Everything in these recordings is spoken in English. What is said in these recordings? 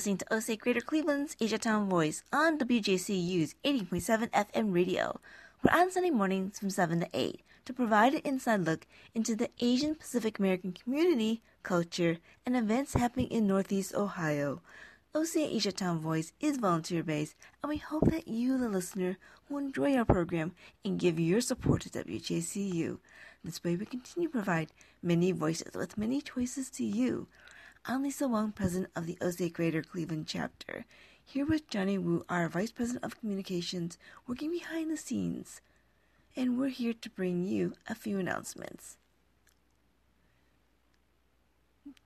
listening to OCA Greater Cleveland's Asiatown Voice on WJCU's 80.7 FM radio. We're on Sunday mornings from 7 to 8 to provide an inside look into the Asian Pacific American community, culture, and events happening in Northeast Ohio. OCA Asiatown Voice is volunteer based, and we hope that you, the listener, will enjoy our program and give your support to WJCU. This way, we continue to provide many voices with many choices to you. I'm Lisa Wong, president of the OCA Greater Cleveland chapter, here with Johnny Wu, our vice president of communications, working behind the scenes. And we're here to bring you a few announcements.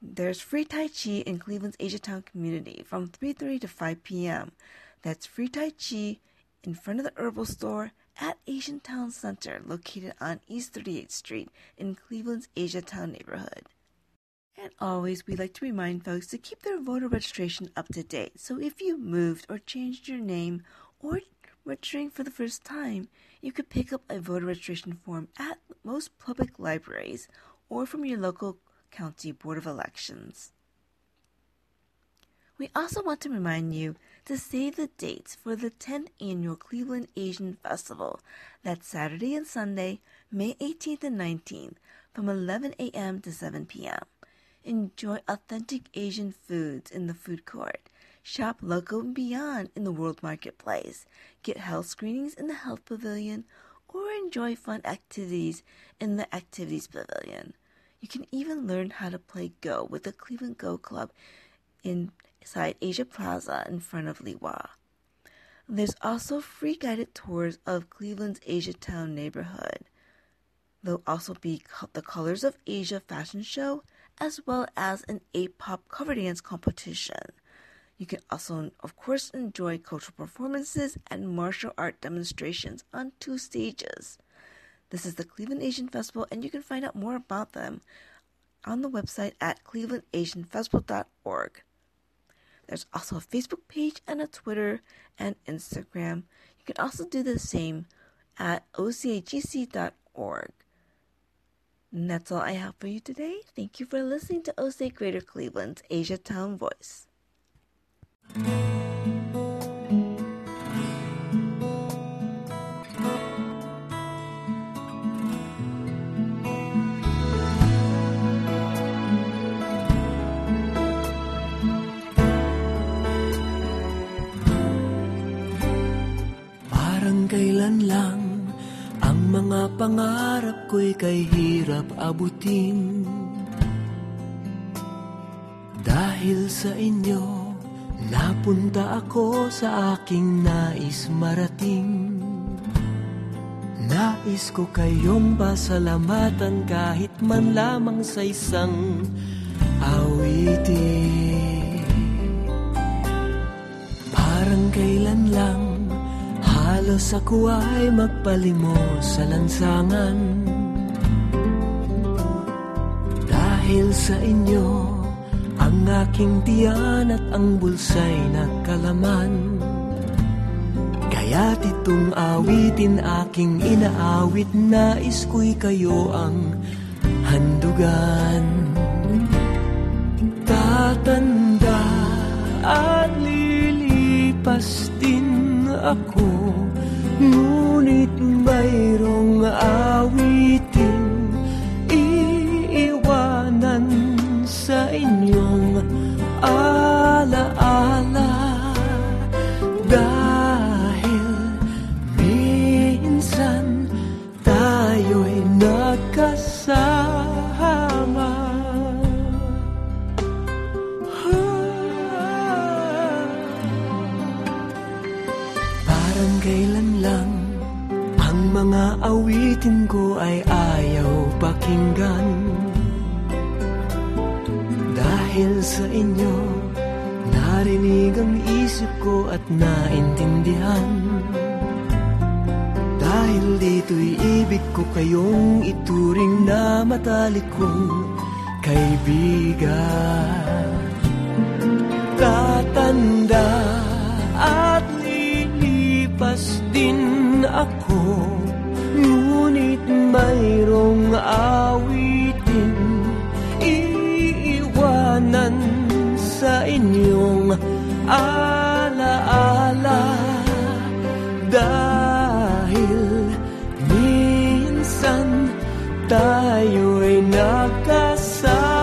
There's free Tai Chi in Cleveland's Asiatown community from 3:30 to 5 p.m. That's free Tai Chi in front of the herbal store at Asian Town Center, located on East 38th Street in Cleveland's Asiatown neighborhood. And always, we like to remind folks to keep their voter registration up to date. So if you moved or changed your name or registering for the first time, you could pick up a voter registration form at most public libraries or from your local county board of elections. We also want to remind you to save the dates for the 10th annual Cleveland Asian Festival. That's Saturday and Sunday, May 18th and 19th from 11 a.m. to 7 p.m. Enjoy authentic Asian foods in the food court. Shop local and beyond in the World Marketplace. Get health screenings in the Health Pavilion or enjoy fun activities in the Activities Pavilion. You can even learn how to play Go with the Cleveland Go Club inside Asia Plaza in front of Li Wah. There's also free guided tours of Cleveland's Asiatown neighborhood. There'll also be the Colors of Asia fashion show as well as an A-pop cover dance competition. You can also, of course, enjoy cultural performances and martial art demonstrations on two stages. This is the Cleveland Asian Festival, and you can find out more about them on the website at clevelandasianfestival.org. There's also a Facebook page and a Twitter and Instagram. You can also do the same at ocagc.org. And that's all I have for you today. Thank you for listening to OCA Greater Cleveland's Asia Town Voice. Parang kailan lang ang mga pangarap ko'y kay hirap abutin. Dahil sa inyo, napunta ako sa aking nais marating. Nais ko kayong pasalamatan kahit man lamang sa isang awitin. Parang kailan lang Halos ako ay magpalimos sa lansangan Dahil sa inyo Ang aking tiyan at ang bulsa'y nakalaman Kaya't itong awitin aking inaawit Nais ko'y kayo ang handugan. Tatanda at lilipas din ako Ngunit mayroong awitin Iiwanan sa inyong alaala awitin ko ay ayaw pakinggan. Dahil sa inyo Narinig ang isip ko at naintindihan. Dahil dito'y ibig ko kayong ituring na matalik kong kaibigan mayroong awitin Iiwanan sa inyong alaala. Dahil minsan tayo'y nagkasama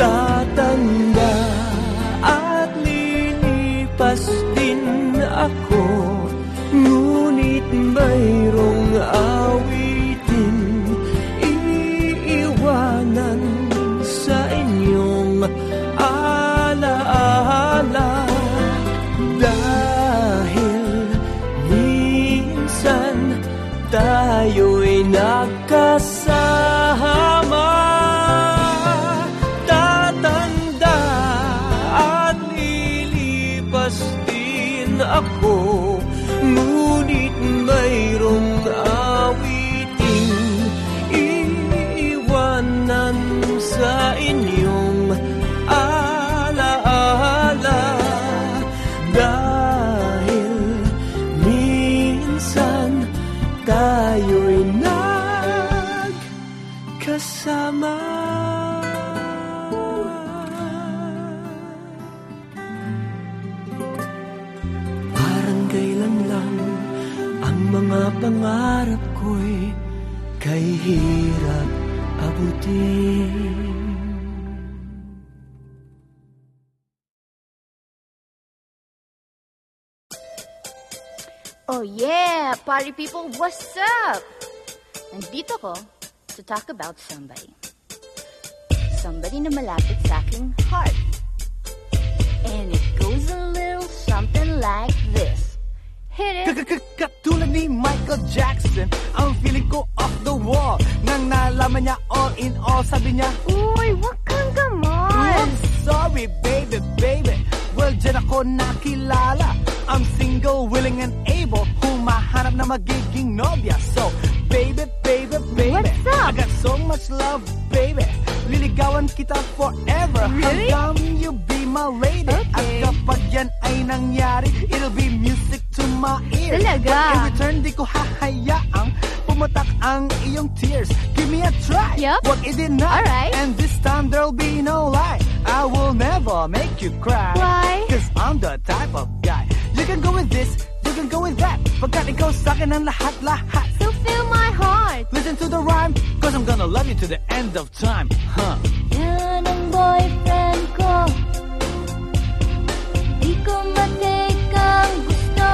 Tatanda at lilipas din ako what's up? Nandito ko to talk about somebody. Somebody na malapit sa aking heart. And it goes a little something like this. Hit it. Katulad ni Michael Jackson Ang feeling ko off the wall Nang nalaman niya all in all Sabi niya Uy, wag kang gamon. I'm sorry baby baby Well dyan ako nakilala I'm single, willing and able Humahanap na magiging nobya So baby baby baby What's up? I got so much love baby Liligawan kita forever Really? Hanggang you be my lady At Okay. kapag yan ay nangyari It'll be music to my ears Talaga? But in return di ko hahayaang Pumutak ang iyong tears Give me a try Yup. Wag i-deny Alright. And this time there'll be no lie I will never make you cry Why? Cause I'm the type of guy You can go with this, you can go with that Pagkat ikaw sa'kin ang lahat-lahat So feel my heart. Listen to the rhyme Cause I'm gonna love you to the end of time Huh Yan ang boyfriend ko. Di ko matake ang gusto.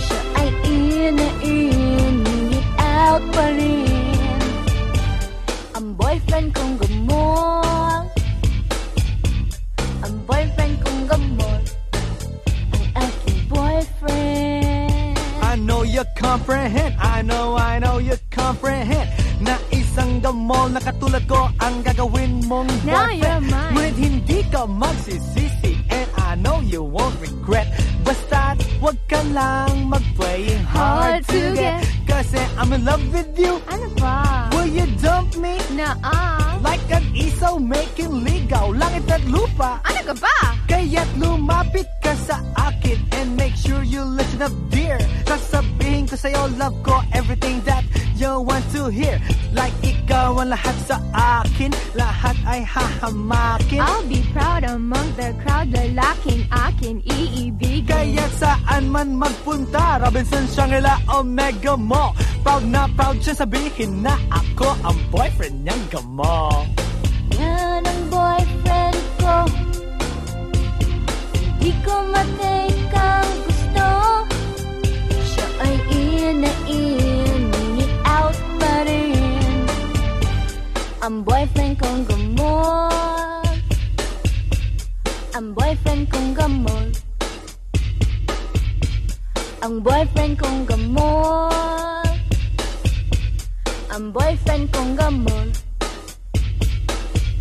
Siya ay in na in, ngunit out pa rin. Ang boyfriend kong gamot. You comprehend I know, I know you comprehend Na isang gamol na katulad ko Ang gagawin mong Now boyfriend you're mine. Ngunit hindi ka magsisisi And I know you won't regret Basta't wag ka lang mag-playing Hard to get. Kasi I'm in love with you Ano ba? Will you dump me? Naa. Like an isaw making ligaw Langit at lupa Ano ka ba? Kaya't lumapit ka sa akin And make sure you listen up dear Sasabihin ko sa'yo love ko Everything that you want to hear Like ikaw ang lahat sa akin Lahat ay hahamakin I'll be proud among the crowd, lalaking akin iibigin. Kaya saan man magpunta Robinson, Shangri-La, Omega mo Proud na proud siya sabihin na Ako ang boyfriend niyang gamo Yan ang boyfriend ko. Ang boyfriend kong gamot. Ang boyfriend kong gamot. Ang boyfriend kong gamot. Ang boyfriend kong gamot.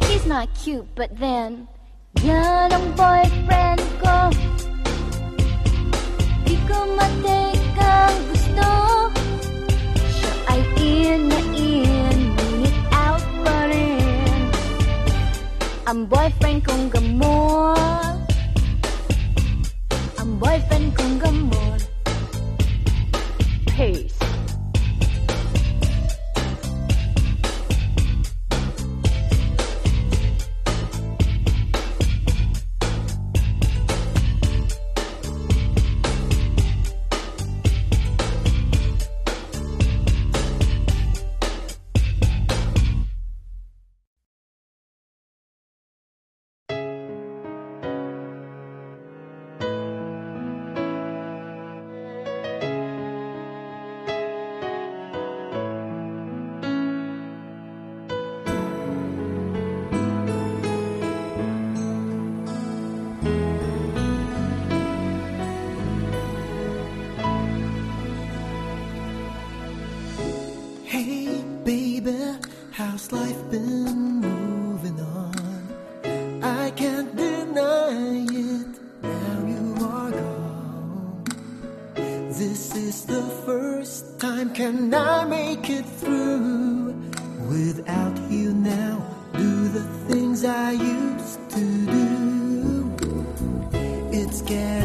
He's not cute, but then Yan ang boyfriend ko Di ko matay Ang boyfriend kong gamot Ang boyfriend kong gamot I make it through without you now? Do the things I used to do. It's getting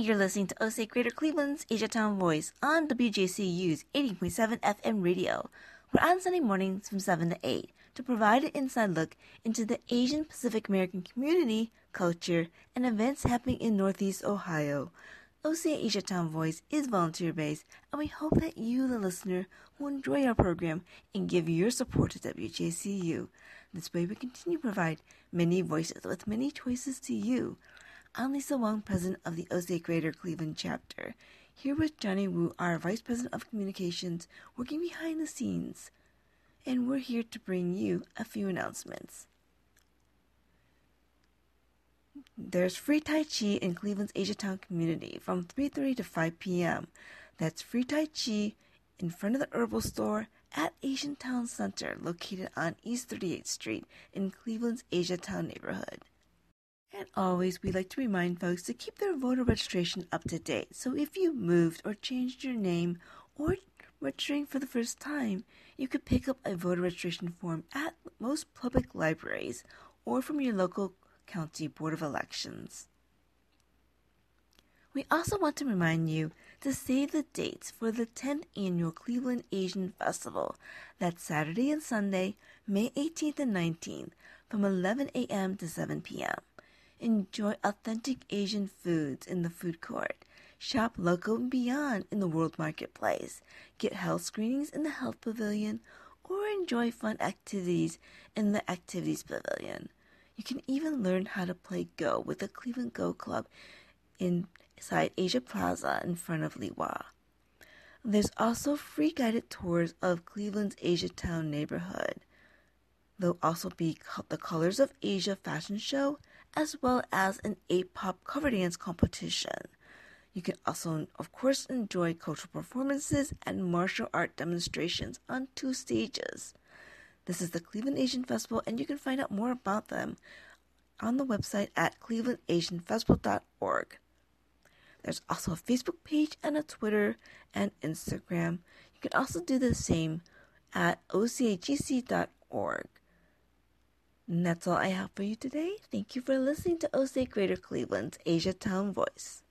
You're listening to OCA Greater Cleveland's Asiatown Voice on WJCU's 80.7 FM radio. We're on Sunday mornings from 7 to 8 to provide an inside look into the Asian Pacific American community, culture, and events happening in Northeast Ohio. OCA Asiatown Voice is volunteer based, and we hope that you, the listener, will enjoy our program and give your support to WJCU. This way, we continue to provide many voices with many choices to you. I'm Lisa Wong, president of the OCA Greater Cleveland chapter, here with Johnny Wu, our vice president of communications, working behind the scenes. And we're here to bring you a few announcements. There's free Tai Chi in Cleveland's Asiatown community from 3:30 to 5 p.m. That's free Tai Chi in front of the herbal store at Asian Town Center, located on East 38th Street in Cleveland's Asiatown neighborhood. And always, we like to remind folks to keep their voter registration up to date. So if you moved or changed your name or registering for the first time, you could pick up a voter registration form at most public libraries or from your local county board of elections. We also want to remind you to save the dates for the 10th annual Cleveland Asian Festival. That's Saturday and Sunday, May 18th and 19th from 11 a.m. to 7 p.m. Enjoy authentic Asian foods in the food court. Shop local and beyond in the World Marketplace. Get health screenings in the Health Pavilion or enjoy fun activities in the Activities Pavilion. You can even learn how to play Go with the Cleveland Go Club inside Asia Plaza in front of Li Wah. There's also free guided tours of Cleveland's Asiatown neighborhood. There'll also be the Colors of Asia fashion show as well as an A-pop cover dance competition. You can also, of course, enjoy cultural performances and martial art demonstrations on two stages. This is the Cleveland Asian Festival, and you can find out more about them on the website at clevelandasianfestival.org. There's also a Facebook page and a Twitter and Instagram. You can also do the same at ocagc.org. And that's all I have for you today. Thank you for listening to OCA Greater Cleveland's Asia Town Voice.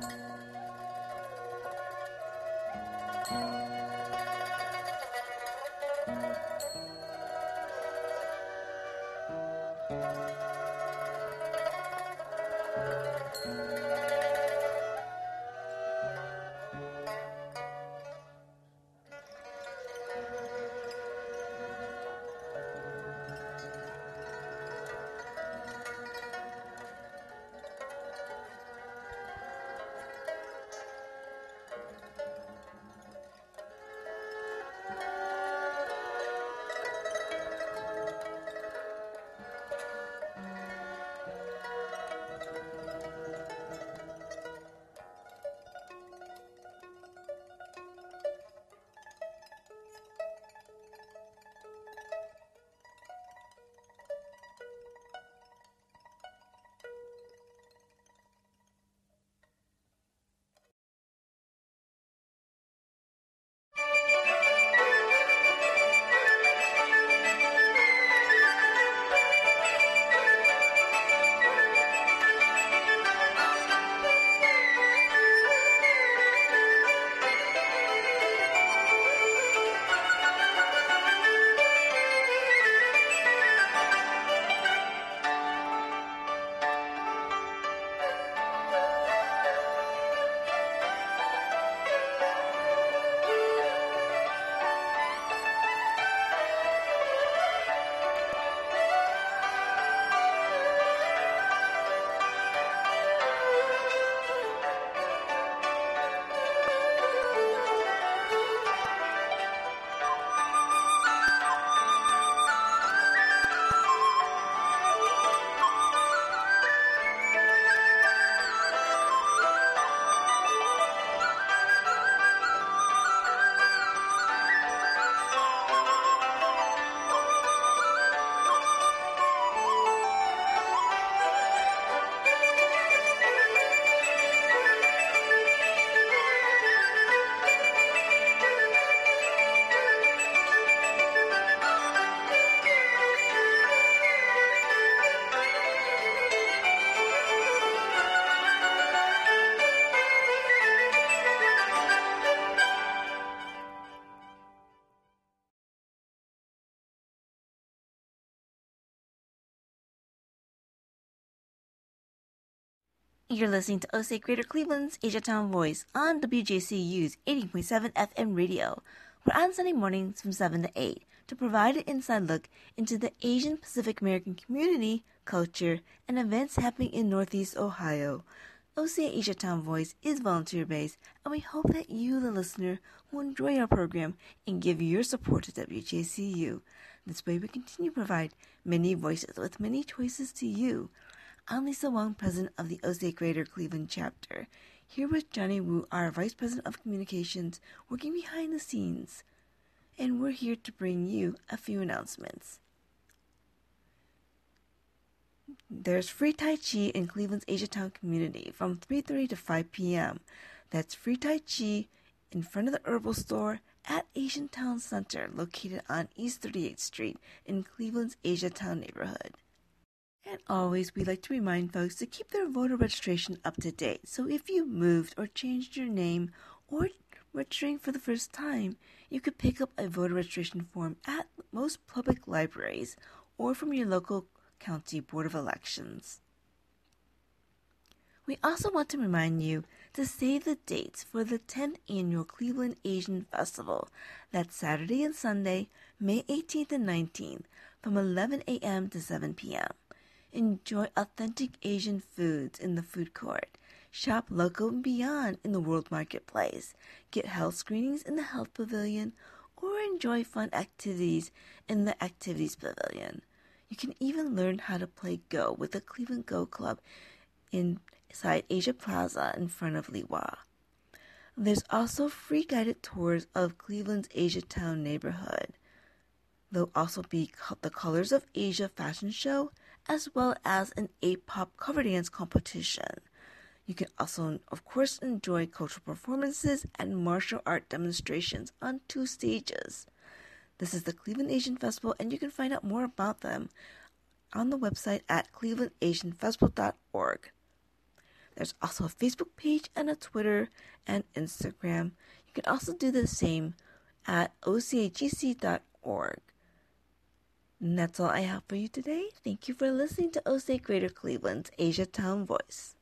Thank you. Listening to OCA Greater Cleveland's Asia Town Voice on WJCU's 80.7 FM radio. We're on Sunday mornings from 7 to 8 to provide an inside look into the Asian Pacific American community, culture, and events happening in Northeast Ohio. OCA Asia Town Voice is volunteer based, and we hope that you, the listener, will enjoy our program and give your support to WJCU. This way, we continue to provide many voices with many choices to you. I'm Lisa Wong, president of the OCA Greater Cleveland chapter, here with Johnny Wu, our vice president of communications, working behind the scenes. And we're here to bring you a few announcements. There's free Tai Chi in Cleveland's Asiatown community from 3:30 to 5 p.m. That's free Tai Chi in front of the herbal store at Asian Town Center, located on East 38th Street in Cleveland's Asiatown neighborhood. And always, we like to remind folks to keep their voter registration up to date. So if you moved or changed your name or registering for the first time, you could pick up a voter registration form at most public libraries or from your local county board of elections. We also want to remind you to save the dates for the 10th annual Cleveland Asian Festival. That's Saturday and Sunday, May 18th and 19th from 11 a.m. to 7 p.m. Enjoy authentic Asian foods in the food court. Shop local and beyond in the World Marketplace. Get health screenings in the Health Pavilion or enjoy fun activities in the Activities Pavilion. You can even learn how to play Go with the Cleveland Go Club inside Asia Plaza in front of Li Wah. There's also free guided tours of Cleveland's Asia Town neighborhood. There'll also be the Colors of Asia fashion show as well as an A-pop cover dance competition. You can also, of course, enjoy cultural performances and martial art demonstrations on two stages. This is the Cleveland Asian Festival, and you can find out more about them on the website at clevelandasianfestival.org. There's also a Facebook page and a Twitter and Instagram. You can also do the same at ocagc.org. And that's all I have for you today. Thank you for listening to OCA Greater Cleveland's Asia Town Voice.